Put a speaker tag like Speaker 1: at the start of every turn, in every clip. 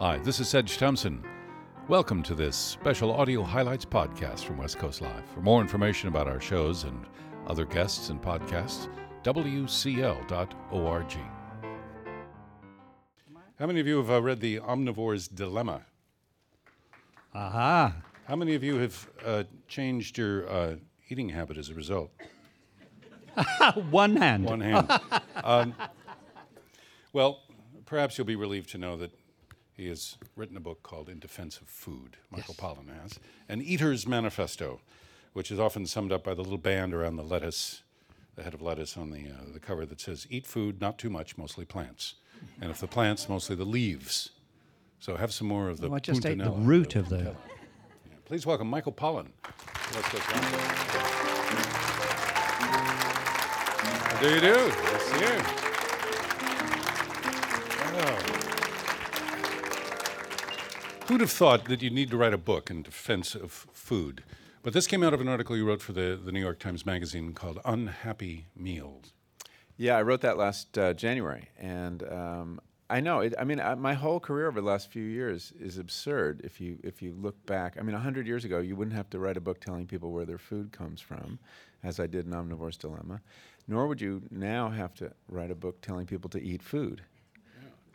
Speaker 1: Hi, this is Sedge Thompson. Welcome to this special audio highlights podcast from West Coast Live. For more information about our shows and other guests and podcasts, wcl.org. How many of you have uh, read The Omnivore's Dilemma?
Speaker 2: Aha.
Speaker 1: How many of you have uh, changed your uh, eating habit as a result?
Speaker 2: One hand.
Speaker 1: One hand. um, well, perhaps you'll be relieved to know that he has written a book called In Defense of Food, Michael Pollan has, An Eater's Manifesto, which is often summed up by the little band around the lettuce, the head of lettuce on the, uh, the cover that says, Eat food, not too much, mostly plants. And if the plants, mostly the leaves. So have some more of the
Speaker 2: Oh, I just ate the root of the.
Speaker 1: Yeah. Please welcome Michael Pollan. Let's go, John. How do you do? Yes, you. Oh. Who'd have thought that you'd need to write a book in defense of food? But this came out of an article you wrote for the, the New York Times Magazine called Unhappy Meals.
Speaker 3: Yeah, I wrote that last uh, January, and um, I know. It, I mean, I, my whole career over the last few years is absurd. If you if you look back, I mean, hundred years ago, you wouldn't have to write a book telling people where their food comes from, as I did in Omnivore's Dilemma, nor would you now have to write a book telling people to eat food.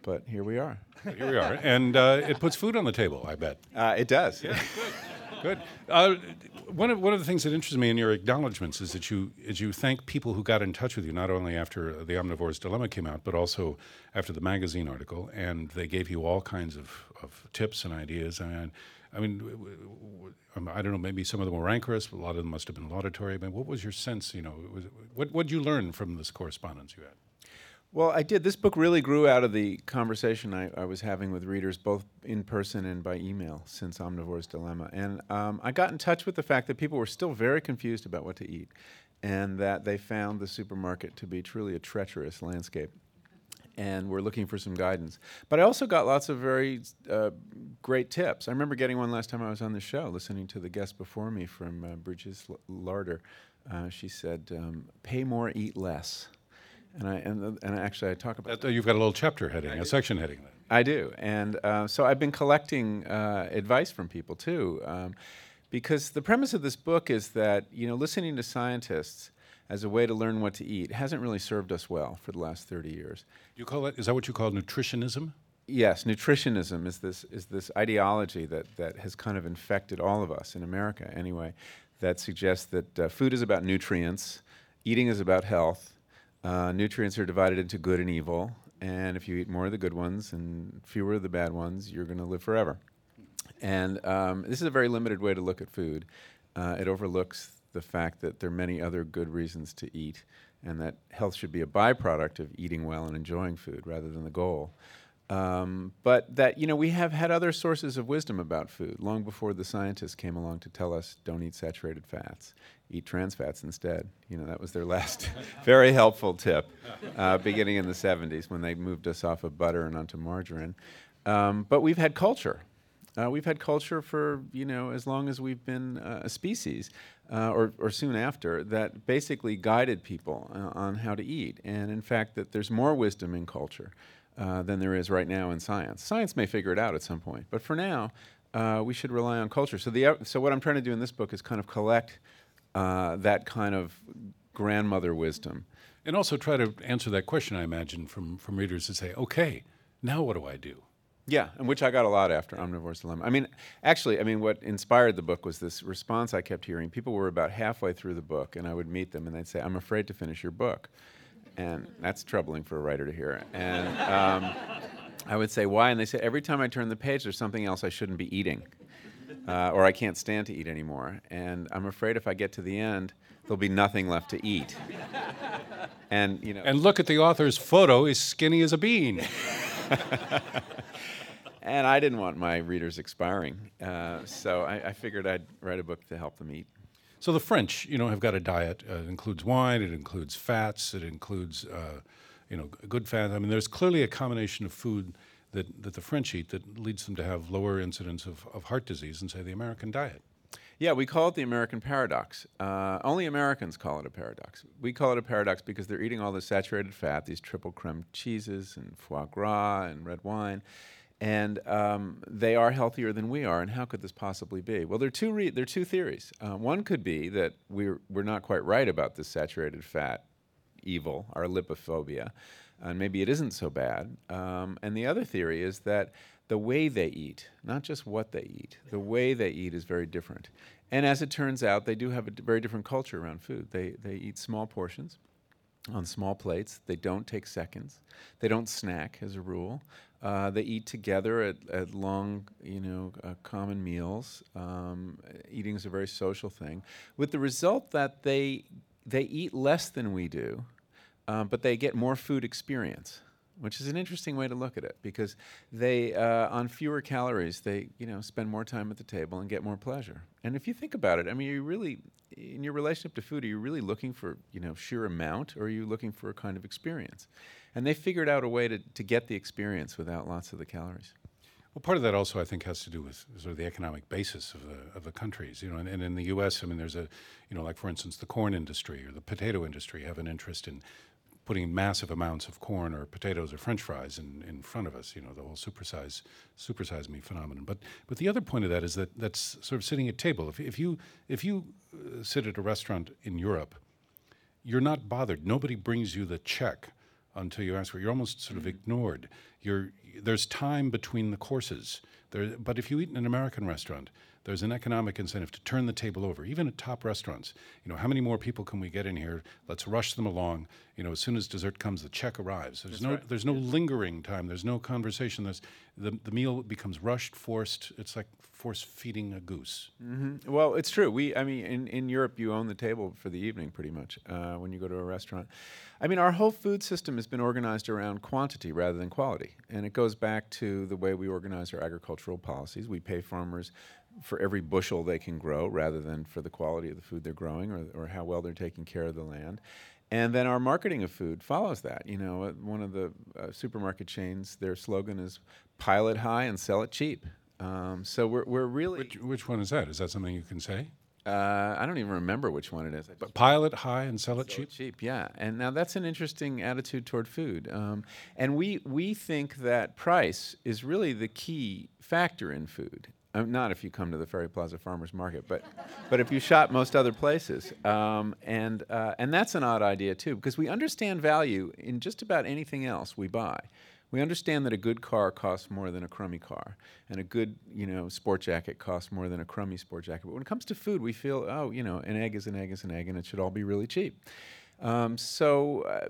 Speaker 3: But here we are.
Speaker 1: Here we are. And uh, it puts food on the table, I bet.
Speaker 3: Uh, it does.
Speaker 1: Good. Uh, one of one of the things that interests me in your acknowledgments is that you is you thank people who got in touch with you not only after the Omnivore's Dilemma came out, but also after the magazine article, and they gave you all kinds of, of tips and ideas. And I mean, w- w- um, I don't know, maybe some of them were rancorous, but a lot of them must have been laudatory. But what was your sense? You know, was, what what did you learn from this correspondence you had?
Speaker 3: Well, I did. This book really grew out of the conversation I, I was having with readers, both in person and by email, since Omnivore's Dilemma. And um, I got in touch with the fact that people were still very confused about what to eat, and that they found the supermarket to be truly a treacherous landscape. And were looking for some guidance. But I also got lots of very uh, great tips. I remember getting one last time I was on the show, listening to the guest before me from uh, Bridges Larder. Uh, she said, um, "Pay more, eat less." And I and, and actually I talk about
Speaker 1: That, you've got a little chapter heading, a section heading.
Speaker 3: I do, and uh, so I've been collecting uh, advice from people too, um, because the premise of this book is that you know listening to scientists as a way to learn what to eat hasn't really served us well for the last thirty years.
Speaker 1: You call it? Is that what you call nutritionism?
Speaker 3: Yes, nutritionism is this is this ideology that that has kind of infected all of us in America anyway, that suggests that uh, food is about nutrients, eating is about health. Uh, nutrients are divided into good and evil, and if you eat more of the good ones and fewer of the bad ones, you're going to live forever. And um, this is a very limited way to look at food. Uh, it overlooks the fact that there are many other good reasons to eat, and that health should be a byproduct of eating well and enjoying food rather than the goal. Um, but that you know we have had other sources of wisdom about food long before the scientists came along to tell us don't eat saturated fats, eat trans fats instead. You know that was their last very helpful tip, uh, beginning in the 70s when they moved us off of butter and onto margarine. Um, but we've had culture. Uh, we've had culture for you know as long as we've been uh, a species, uh, or, or soon after, that basically guided people uh, on how to eat. And in fact, that there's more wisdom in culture uh, than there is right now in science. Science may figure it out at some point, but for now, uh, we should rely on culture. So the so what I'm trying to do in this book is kind of collect uh, that kind of grandmother wisdom.
Speaker 1: And also try to answer that question, I imagine, from, from readers to say, okay, now what do I do?
Speaker 3: Yeah, and which I got a lot after Omnivore's Dilemma. I mean, actually, I mean, what inspired the book was this response I kept hearing. People were about halfway through the book, and I would meet them, and they'd say, "I'm afraid to finish your book," and that's troubling for a writer to hear. And um, I would say, "Why?" And they say, "Every time I turn the page, there's something else I shouldn't be eating, uh, or I can't stand to eat anymore, and I'm afraid if I get to the end, there'll be nothing left to eat." And you know,
Speaker 1: And look at the author's photo, he's skinny as a bean.
Speaker 3: And I didn't want my readers expiring, uh, so I, I figured I'd write a book to help them eat.
Speaker 1: So the French, you know, have got a diet. Uh, it includes wine. It includes fats. It includes, uh, you know, good fat. I mean, there's clearly a combination of food that, that the French eat that leads them to have lower incidence of, of heart disease than, say, the American diet.
Speaker 3: Yeah, we call it the American paradox. Uh, only Americans call it a paradox. We call it a paradox because they're eating all the saturated fat, these triple creme cheeses and foie gras and red wine. And um, they are healthier than we are. And how could this possibly be? Well, there are two re- there are two theories. Uh, one could be that we're we're not quite right about this saturated fat evil, our lipophobia, and maybe it isn't so bad. Um, and the other theory is that the way they eat, not just what they eat, the way they eat is very different. And as it turns out, they do have a d- very different culture around food. They they eat small portions on small plates. They don't take seconds. They don't snack as a rule. Uh, they eat together at, at long, you know, uh, common meals. Um, eating is a very social thing, with the result that they they eat less than we do, um, but they get more food experience, which is an interesting way to look at it because they uh, on fewer calories they you know spend more time at the table and get more pleasure. And if you think about it, I mean, you really in your relationship to food, are you really looking for you know sheer amount, or are you looking for a kind of experience? And they figured out a way to, to get the experience without lots of the calories.
Speaker 1: Well, part of that also, I think, has to do with sort of the economic basis of the of the countries. You know, and, and in the U.S., I mean, there's a, you know, like for instance, the corn industry or the potato industry have an interest in putting massive amounts of corn or potatoes or French fries in, in front of us. You know, the whole supersize supersize me phenomenon. But but the other point of that is that that's sort of sitting at table. If if you if you uh, sit at a restaurant in Europe, you're not bothered. Nobody brings you the check until you ask for it. You're almost sort of ignored. You're, there's time between the courses. There, but if you eat in an American restaurant, there's an economic incentive to turn the table over, even at top restaurants. You know, how many more people can we get in here? Let's rush them along. You know, as soon as dessert comes, the check arrives. There's no, there's no lingering time. There's no conversation. There's the, the meal becomes rushed, forced. It's like force feeding a goose.
Speaker 3: Well, it's true. We, I mean, in, in Europe, you own the table for the evening pretty much uh, when you go to a restaurant. I mean, our whole food system has been organized around quantity rather than quality. And it goes back to the way we organize our agricultural policies. We pay farmers for every bushel they can grow rather than for the quality of the food they're growing or, or how well they're taking care of the land. And then our marketing of food follows that. You know, one of the uh, supermarket chains, their slogan is pile it high and sell it cheap. Um, so we're, we're really.
Speaker 1: Which, which one is that? Is that something you can say?
Speaker 3: Uh, I don't even remember which one it is. But
Speaker 1: Pile it high and sell it
Speaker 3: sell
Speaker 1: cheap.
Speaker 3: it cheap, yeah. And now that's an interesting attitude toward food. Um, and we we think that price is really the key factor in food. Um, not if you come to the Ferry Plaza Farmers Market, but but if you shop most other places. Um, and uh, and that's an odd idea too, because we understand value in just about anything else we buy. We understand that a good car costs more than a crummy car, and a good, you know, sport jacket costs more than a crummy sport jacket. But when it comes to food, we feel, oh, you know, an egg is an egg is an egg, and it should all be really cheap. Um, so uh,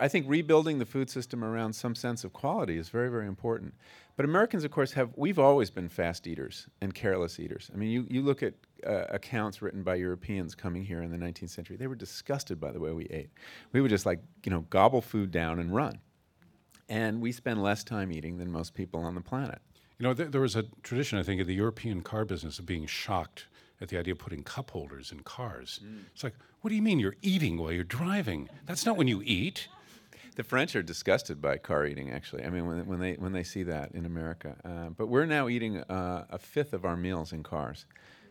Speaker 3: I think rebuilding the food system around some sense of quality is very, very important. But Americans, of course, have we've always been fast eaters and careless eaters. I mean, you, you look at uh, accounts written by Europeans coming here in the 19th century; they were disgusted by the way we ate. We would just like you know gobble food down and run, and we spend less time eating than most people on the planet.
Speaker 1: You know, th- there was a tradition, I think, in the European car business of being shocked at the idea of putting cup holders in cars. It's like, what do you mean you're eating while you're driving? That's not when you eat.
Speaker 3: The French are disgusted by car eating. Actually, I mean, when, when they when they see that in America, uh, but we're now eating uh, a fifth of our meals in cars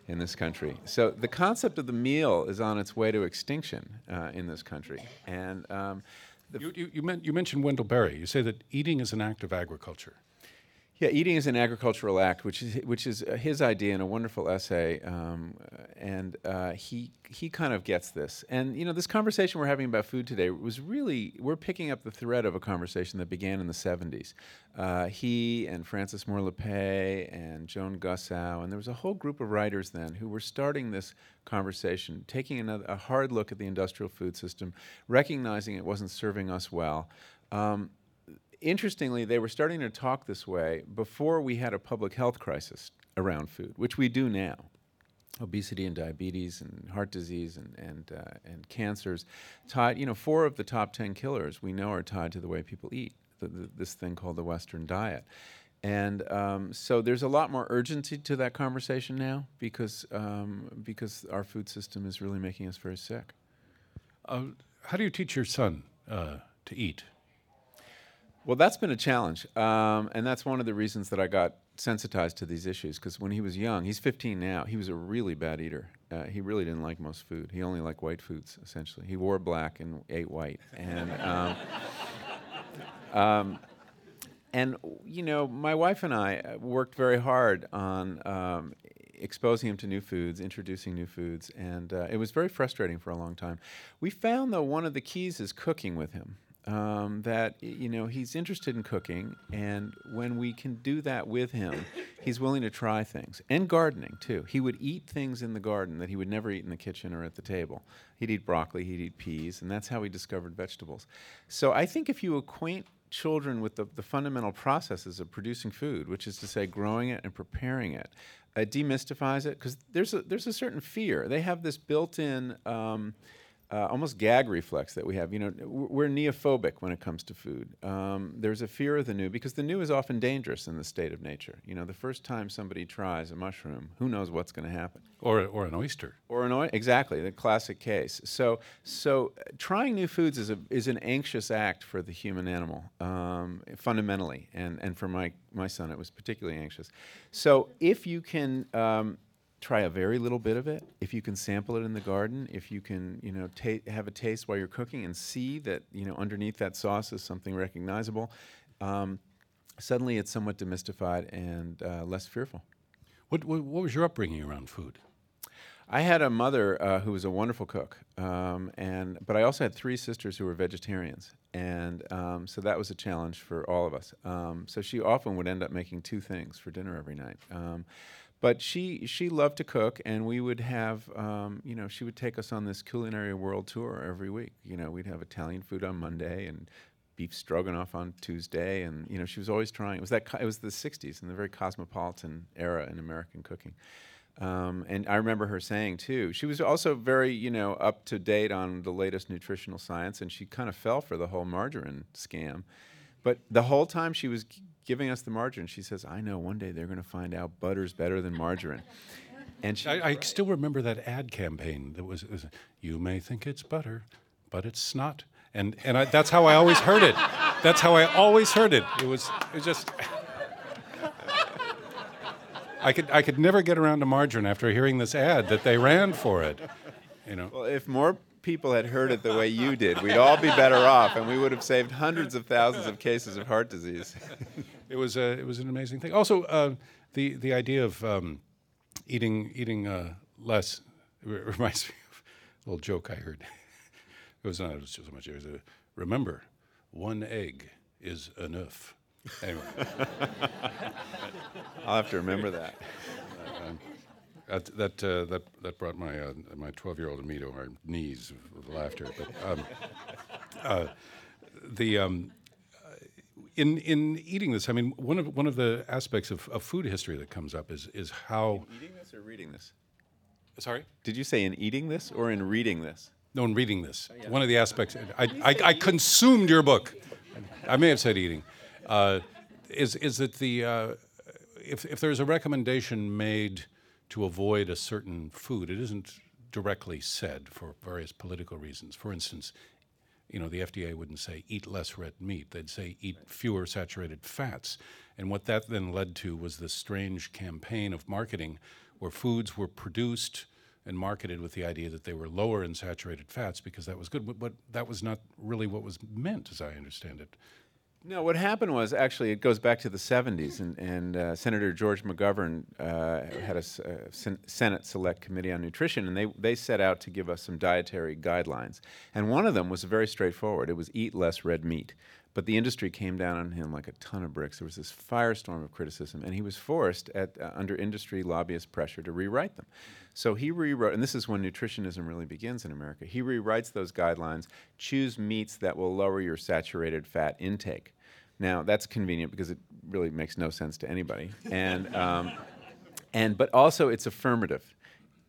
Speaker 3: in this country. So the concept of the meal is on its way to extinction uh, in this country. And um,
Speaker 1: You, you, you, men- you mentioned Wendell Berry. You say that eating is an act of agriculture.
Speaker 3: Yeah, eating is an agricultural act, which is which is uh, his idea in a wonderful essay, um, and uh, he he kind of gets this. And you know, this conversation we're having about food today was really we're picking up the thread of a conversation that began in the '70s. Uh, he and Frances Moore Lappé and Joan Gussow, and there was a whole group of writers then who were starting this conversation, taking another, a hard look at the industrial food system, recognizing it wasn't serving us well. Um, interestingly, they were starting to talk this way before we had a public health crisis around food, which we do now. Obesity and diabetes and heart disease and and uh, and cancers, tied. You know, four of the top ten killers we know are tied to the way people eat. The, the, this thing called the Western diet. And um, so there's a lot more urgency to that conversation now because um, because our food system is really making us very sick.
Speaker 1: Uh, how do you teach your son uh, to eat?
Speaker 3: Well, that's been a challenge, um, and that's one of the reasons that I got sensitized to these issues. Because when he was young, he's 15 now. He was a really bad eater. Uh, he really didn't like most food. He only liked white foods, essentially. He wore black and ate white, and um, um, and you know, my wife and I uh, worked very hard on um, exposing him to new foods, introducing new foods, and uh, it was very frustrating for a long time. We found though one of the keys is cooking with him. Um, that you know he's interested in cooking, and when we can do that with him, he's willing to try things and gardening too. He would eat things in the garden that he would never eat in the kitchen or at the table. He'd eat broccoli, he'd eat peas, and that's how he discovered vegetables. So I think if you acquaint children with the, the fundamental processes of producing food, which is to say, growing it and preparing it. It demystifies it because there's a there's a certain fear. They have this built-in. Um, uh, almost gag reflex that we have. You know, we're neophobic when it comes to food. Um, there's a fear of the new because the new is often dangerous in the state of nature. You know, the first time somebody tries a mushroom, who knows what's going to happen?
Speaker 1: Or, or an oyster.
Speaker 3: Or an oil, exactly the classic case. So, so uh, trying new foods is a is an anxious act for the human animal, um, fundamentally, and and for my my son, it was particularly anxious. So, if you can. Um, try a very little bit of it if you can sample it in the garden if you can you know ta- have a taste while you're cooking and see that you know underneath that sauce is something recognizable um, suddenly it's somewhat demystified and uh, less fearful
Speaker 1: What, what, what was your upbringing around food?
Speaker 3: I had a mother uh, who was a wonderful cook, um, and but I also had three sisters who were vegetarians, and um, so that was a challenge for all of us. Um, so she often would end up making two things for dinner every night. But she she loved to cook, and we would have um, you know she would take us on this culinary world tour every week. You know we'd have Italian food on Monday and beef stroganoff on Tuesday, and you know she was always trying. It was that it was the '60s and the very cosmopolitan era in American cooking. Um, and I remember her saying too, she was also very, you know, up to date on the latest nutritional science, and she kind of fell for the whole margarine scam. But the whole time she was giving us the margarine, she says, "I know one day they're going to find out butter's better than margarine." And she,
Speaker 1: I, I still remember that ad campaign that was, was "You may think it's butter, but it's not. and and I, that's how I always heard it. That's how I always heard it. It was it was just. I could I could never get around to margarine after hearing this ad that they ran for it. You know.
Speaker 3: well, if more people had heard it the way you did, we'd all be better off, and we would have saved hundreds of thousands of cases of heart disease.
Speaker 1: It was a, it was an amazing thing. Also, uh, the the idea of um, eating eating uh, less reminds me of a little joke I heard. It was not so much. It was a remember, one egg is enough. Anyway,
Speaker 3: I'll have to remember that.
Speaker 1: That that uh, that that brought my uh, my twelve year old and me to our knees with laughter. But um, uh, the um, in in eating this, I mean, one of one of the aspects of, of food history that comes up is is how.
Speaker 3: Eating this or reading this?
Speaker 1: Sorry.
Speaker 3: Did you say in eating this or in reading this?
Speaker 1: No, in reading this, one of the aspects, I, I, I consumed your book. I may have said eating. Uh, is, is that the, uh, if, if there's a recommendation made to avoid a certain food, it isn't directly said for various political reasons. For instance, you know, the FDA wouldn't say eat less red meat. They'd say eat fewer saturated fats. And what that then led to was this strange campaign of marketing where foods were produced and marketed with the idea that they were lower in saturated fats because that was good. But, but that was not really what was meant, as I understand it.
Speaker 3: No, what happened was actually it goes back to the 70s, and, and uh, Senator George McGovern uh, had a, uh, sen- Senate Select Committee on Nutrition, and they, they set out to give us some dietary guidelines. And one of them was very straightforward it was eat less red meat. But the industry came down on him like a ton of bricks. There was this firestorm of criticism, and he was forced, at, uh, under industry lobbyist pressure, to rewrite them. So he rewrote, and this is when nutritionism really begins in America. He rewrites those guidelines choose meats that will lower your saturated fat intake. Now, that's convenient because it really makes no sense to anybody. And, um, and but also it's affirmative.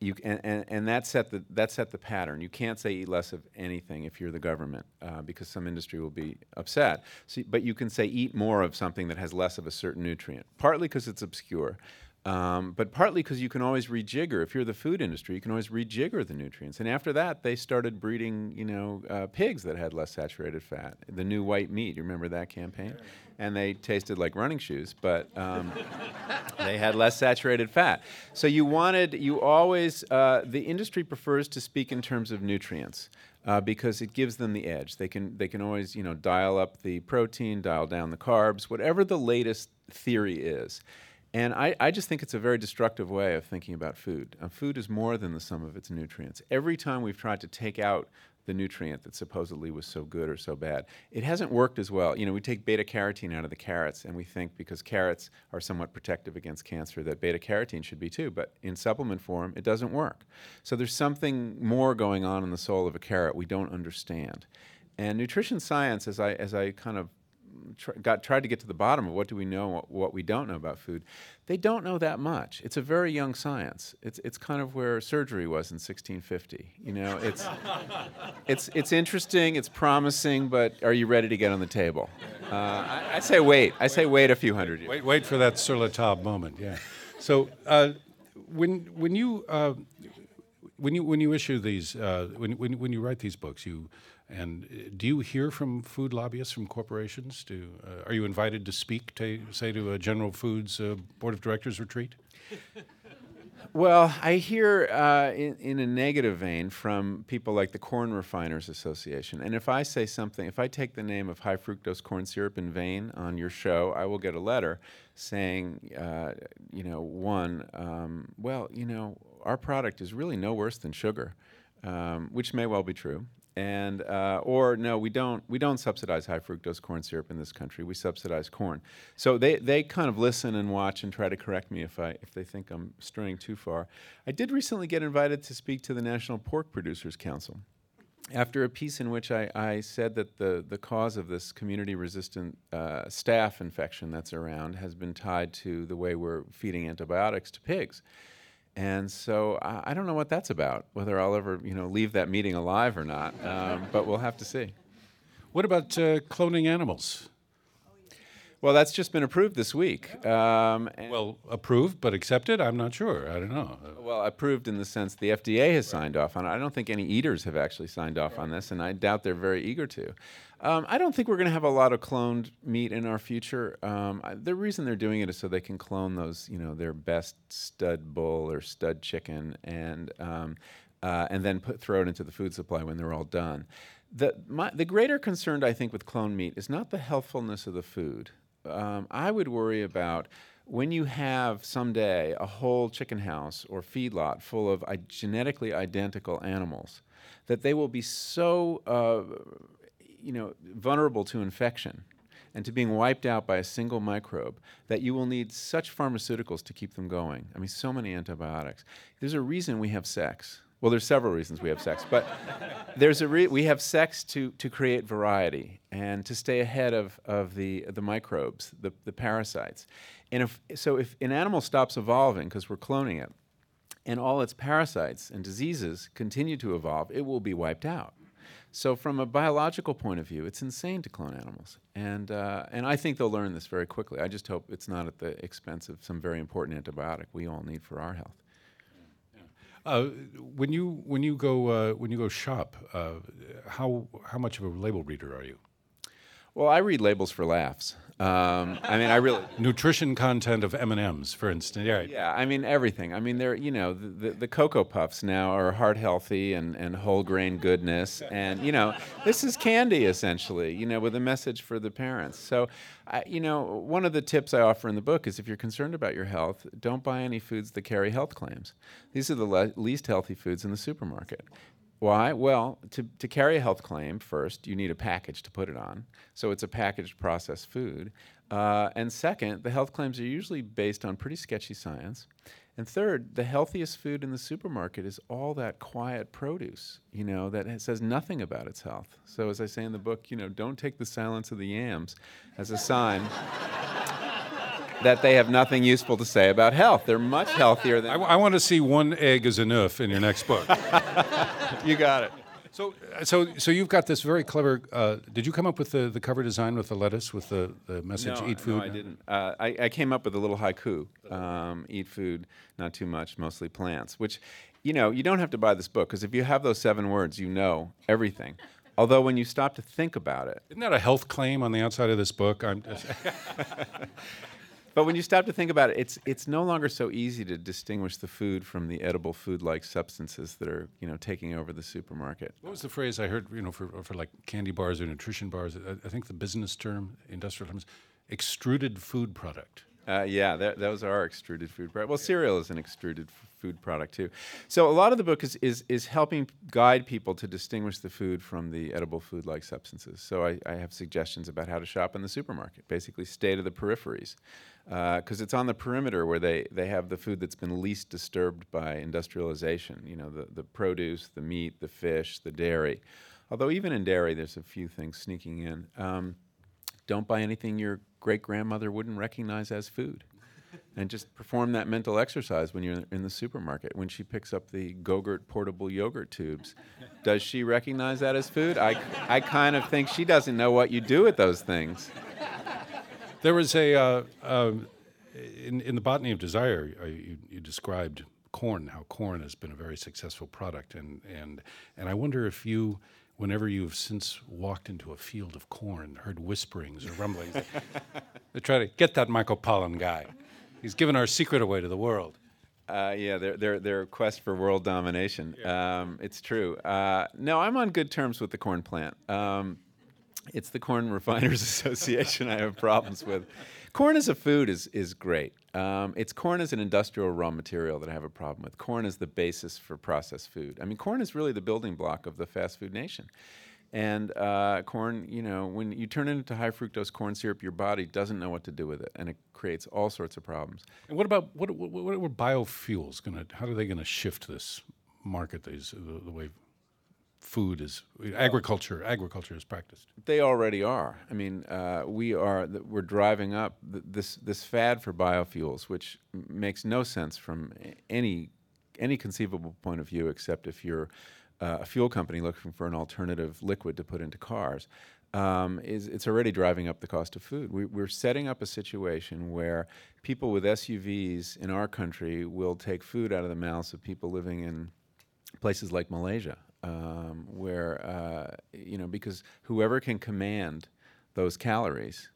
Speaker 3: You, and, and, and that set the that set the pattern. You can't say eat less of anything if you're the government uh, because some industry will be upset. So, but you can say eat more of something that has less of a certain nutrient. Partly because it's obscure, um, but partly because you can always rejigger. If you're the food industry, you can always rejigger the nutrients. And after that, they started breeding, you know, uh, pigs that had less saturated fat. The new white meat. You remember that campaign? And they tasted like running shoes, but um, they had less saturated fat. So you wanted, you always, uh, the industry prefers to speak in terms of nutrients. uh, because it gives them the edge. They can they can always you know dial up the protein, dial down the carbs, whatever the latest theory is. And I, I just think it's a very destructive way of thinking about food. Uh, food is more than the sum of its nutrients. Every time we've tried to take out the nutrient that supposedly was so good or so bad. It hasn't worked as well. You know, we take beta carotene out of the carrots, and we think because carrots are somewhat protective against cancer that beta carotene should be too, but in supplement form, it doesn't work. So there's something more going on in the soul of a carrot we don't understand. And nutrition science, as I, as I kind of tr- got tried to get to the bottom of what do we know, what, what we don't know about food. They don't know that much. It's a very young science. It's it's kind of where surgery was in 1650. You know, it's it's it's interesting. It's promising, but are you ready to get on the table? Uh, I, I, say wait. I say wait a few hundred years.
Speaker 1: Wait, wait for that sur la table moment. Yeah. So uh, when when you uh, when you when you issue these uh, when, when when you write these books, you and uh, do you hear from food lobbyists from corporations? Do uh, are you invited to speak to say to a General Foods uh, board of directors retreat?
Speaker 3: Well, I hear uh, in, in, a negative vein from people like the Corn Refiners Association. And if I say something, if I take the name of high fructose corn syrup in vain on your show, I will get a letter saying, uh, you know, one, um, well, you know, our product is really no worse than sugar, um, which may well be true and uh, or no, we don't we don't subsidize high fructose corn syrup in this country. We subsidize corn. So they, they kind of listen and watch and try to correct me if I if they think I'm straying too far. I did recently get invited to speak to the National Pork Producers Council. After a piece in which I, I said that the, the cause of this community resistant uh, staph infection that's around has been tied to the way we're feeding antibiotics to pigs. And so I, I, don't know what that's about, whether I'll ever, you know, leave that meeting alive or not. Um, but we'll have to see.
Speaker 1: What about uh, cloning animals?
Speaker 3: Well, that's just been approved this week. Um,
Speaker 1: well, approved, but accepted? I'm not sure. I don't know.
Speaker 3: Well, approved in the sense the FDA has signed off on it. I don't think any eaters have actually signed off on this, and I doubt they're very eager to. Um, I don't think we're going to have a lot of cloned meat in our future. Um, the reason they're doing it is so they can clone those, you know, their best stud bull or stud chicken, and um, uh, and then put throw it into the food supply when they're all done. The my, the greater concern I think with cloned meat is not the healthfulness of the food um, I would worry about when you have someday a whole chicken house or feedlot full of uh, genetically identical animals, that they will be so, uh, you know, vulnerable to infection and to being wiped out by a single microbe that you will need such pharmaceuticals to keep them going. I mean, so many antibiotics. There's a reason we have sex. Well, there's several reasons we have sex, but there's a re- we have sex to, to create variety and to stay ahead of, of the, the microbes, the, the parasites. And if, so if an animal stops evolving because we're cloning it, and all its parasites and diseases continue to evolve, it will be wiped out. So, from a biological point of view, it's insane to clone animals, and uh, and I think they'll learn this very quickly. I just hope it's not at the expense of some very important antibiotic we all need for our health.
Speaker 1: Uh, when you when you go uh, when you go shop, uh, how how much of a label reader are you?
Speaker 3: Well, I read labels for laughs. Um, I mean, I really
Speaker 1: nutrition content of M and M's, for instance. Yeah,
Speaker 3: yeah. I mean, everything. I mean, they're you know the, the, the cocoa puffs now are heart healthy and, and whole grain goodness, and you know this is candy essentially. You know, with a message for the parents. So, I, you know, one of the tips I offer in the book is if you're concerned about your health, don't buy any foods that carry health claims. These are the le- least healthy foods in the supermarket. Why? Well, to, to carry a health claim, first, you need a package to put it on. So it's a packaged processed food. Uh, and second, the health claims are usually based on pretty sketchy science. And third, the healthiest food in the supermarket is all that quiet produce, you know, that says nothing about its health. So as I say in the book, you know, don't take the silence of the yams as a sign that they have nothing useful to say about health. They're much healthier than.
Speaker 1: I, w- I want to see one egg is enough in your next book.
Speaker 3: you got it.
Speaker 1: So, so, so you've got this very clever. Uh, did you come up with the, the cover design with the lettuce with the, the message
Speaker 3: no,
Speaker 1: "Eat food"?
Speaker 3: No, I didn't. Uh, I, I, came up with a little haiku: um, "Eat food, not too much, mostly plants." Which, you know, you don't have to buy this book because if you have those seven words, you know everything. Although when you stop to think about it,
Speaker 1: isn't that a health claim on the outside of this book? I'm.
Speaker 3: but when you stop to think about it, it's it's no longer so easy to distinguish the food from the edible food-like substances that are you know taking over the supermarket.
Speaker 1: What was the phrase I heard? You know, for for like candy bars or nutrition bars. I, I think the business term, industrial terms, extruded food product.
Speaker 3: Uh, yeah, that, those are extruded food products. Well, cereal is an extruded f- food product too. So a lot of the book is, is, is helping guide people to distinguish the food from the edible food-like substances. So I, I have suggestions about how to shop in the supermarket. Basically, stay to the peripheries, because uh, it's on the perimeter where they, they have the food that's been least disturbed by industrialization. You know, the, the produce, the meat, the fish, the dairy. Although even in dairy, there's a few things sneaking in. Um, don't buy anything your great grandmother wouldn't recognize as food. and just perform that mental exercise when you're in the supermarket. When she picks up the Go-Gurt portable yogurt tubes, does she recognize that as food? I, I kind of think she doesn't know what you do with those things.
Speaker 1: There was a, uh, uh, in, in the Botany of Desire, uh, you, you described corn, how corn has been a very successful product. And, and, and I wonder if you whenever you've since walked into a field of corn, heard whisperings or rumblings, they try to get that Michael Pollan guy. He's given our secret away to the world.
Speaker 3: Uh, yeah, their, their, their quest for world domination. Yeah. Um, it's true. Uh, no, I'm on good terms with the corn plant. Um, it's the Corn Refiners Association I have problems with. Corn as a food is, is great. Um, it's corn as an industrial raw material that I have a problem with. Corn is the basis for processed food. I mean, corn is really the building block of the fast food nation. And uh, corn, you know, when you turn it into high fructose corn syrup, your body doesn't know what to do with it, and it creates all sorts of problems.
Speaker 1: And what about what? What, what are biofuels going to? How are they going to shift this market? These the, the way food is agriculture agriculture is practiced.
Speaker 3: They already are. I mean uh, we are we're driving up this this fad for biofuels which makes no sense from any any conceivable point of view except if you're uh, a fuel company looking for an alternative liquid to put into cars um, is it's already driving up the cost of food. We, we're setting up a situation where people with SUVs in our country will take food out of the mouths of people living in places like Malaysia um, where uh, you know because whoever can command those calories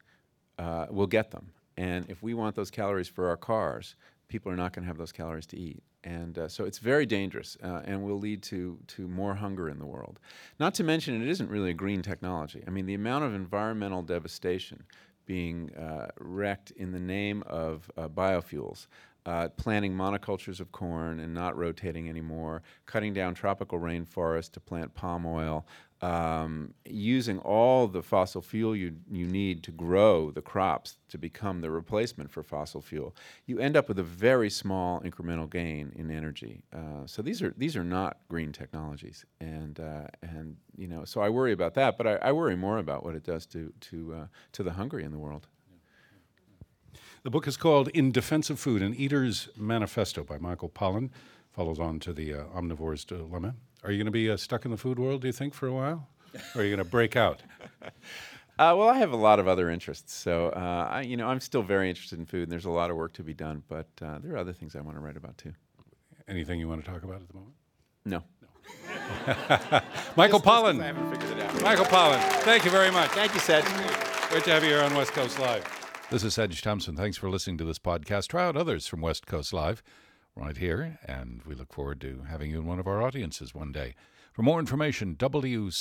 Speaker 3: uh, will get them, and if we want those calories for our cars, people are not going to have those calories to eat, and uh, so it's very dangerous uh, and will lead to to more hunger in the world. Not to mention, it isn't really a green technology. I mean, the amount of environmental devastation being uh, wrecked in the name of uh, biofuels uh, planting monocultures of corn and not rotating anymore, cutting down tropical rainforests to plant palm oil, um, using all the fossil fuel you, you need to grow the crops to become the replacement for fossil fuel, you end up with a very small incremental gain in energy. Uh, so these are these are not green technologies, and uh, and you know so I worry about that, but I, I worry more about what it does to to uh, to the hungry in the world.
Speaker 1: The book is called In Defense of Food, an Eater's Manifesto by Michael Pollan. Follows on to the uh, omnivore's dilemma. Are you going to be uh, stuck in the food world, do you think, for a while? or are you going to break out?
Speaker 3: Uh, well, I have a lot of other interests, so uh, I, you know, I'm still very interested in food, and there's a lot of work to be done. But uh, there are other things I want to write about too.
Speaker 1: Anything you want to talk about at the moment?
Speaker 3: No.
Speaker 1: no. Michael Pollan. Michael Pollan. Thank you very much.
Speaker 3: Thank you, Seth.
Speaker 1: Great to have you here on West Coast Live. This is Sedge Thompson. Thanks for listening to this podcast. Try out others from West Coast Live right here, and we look forward to having you in one of our audiences one day. For more information, wcl.org.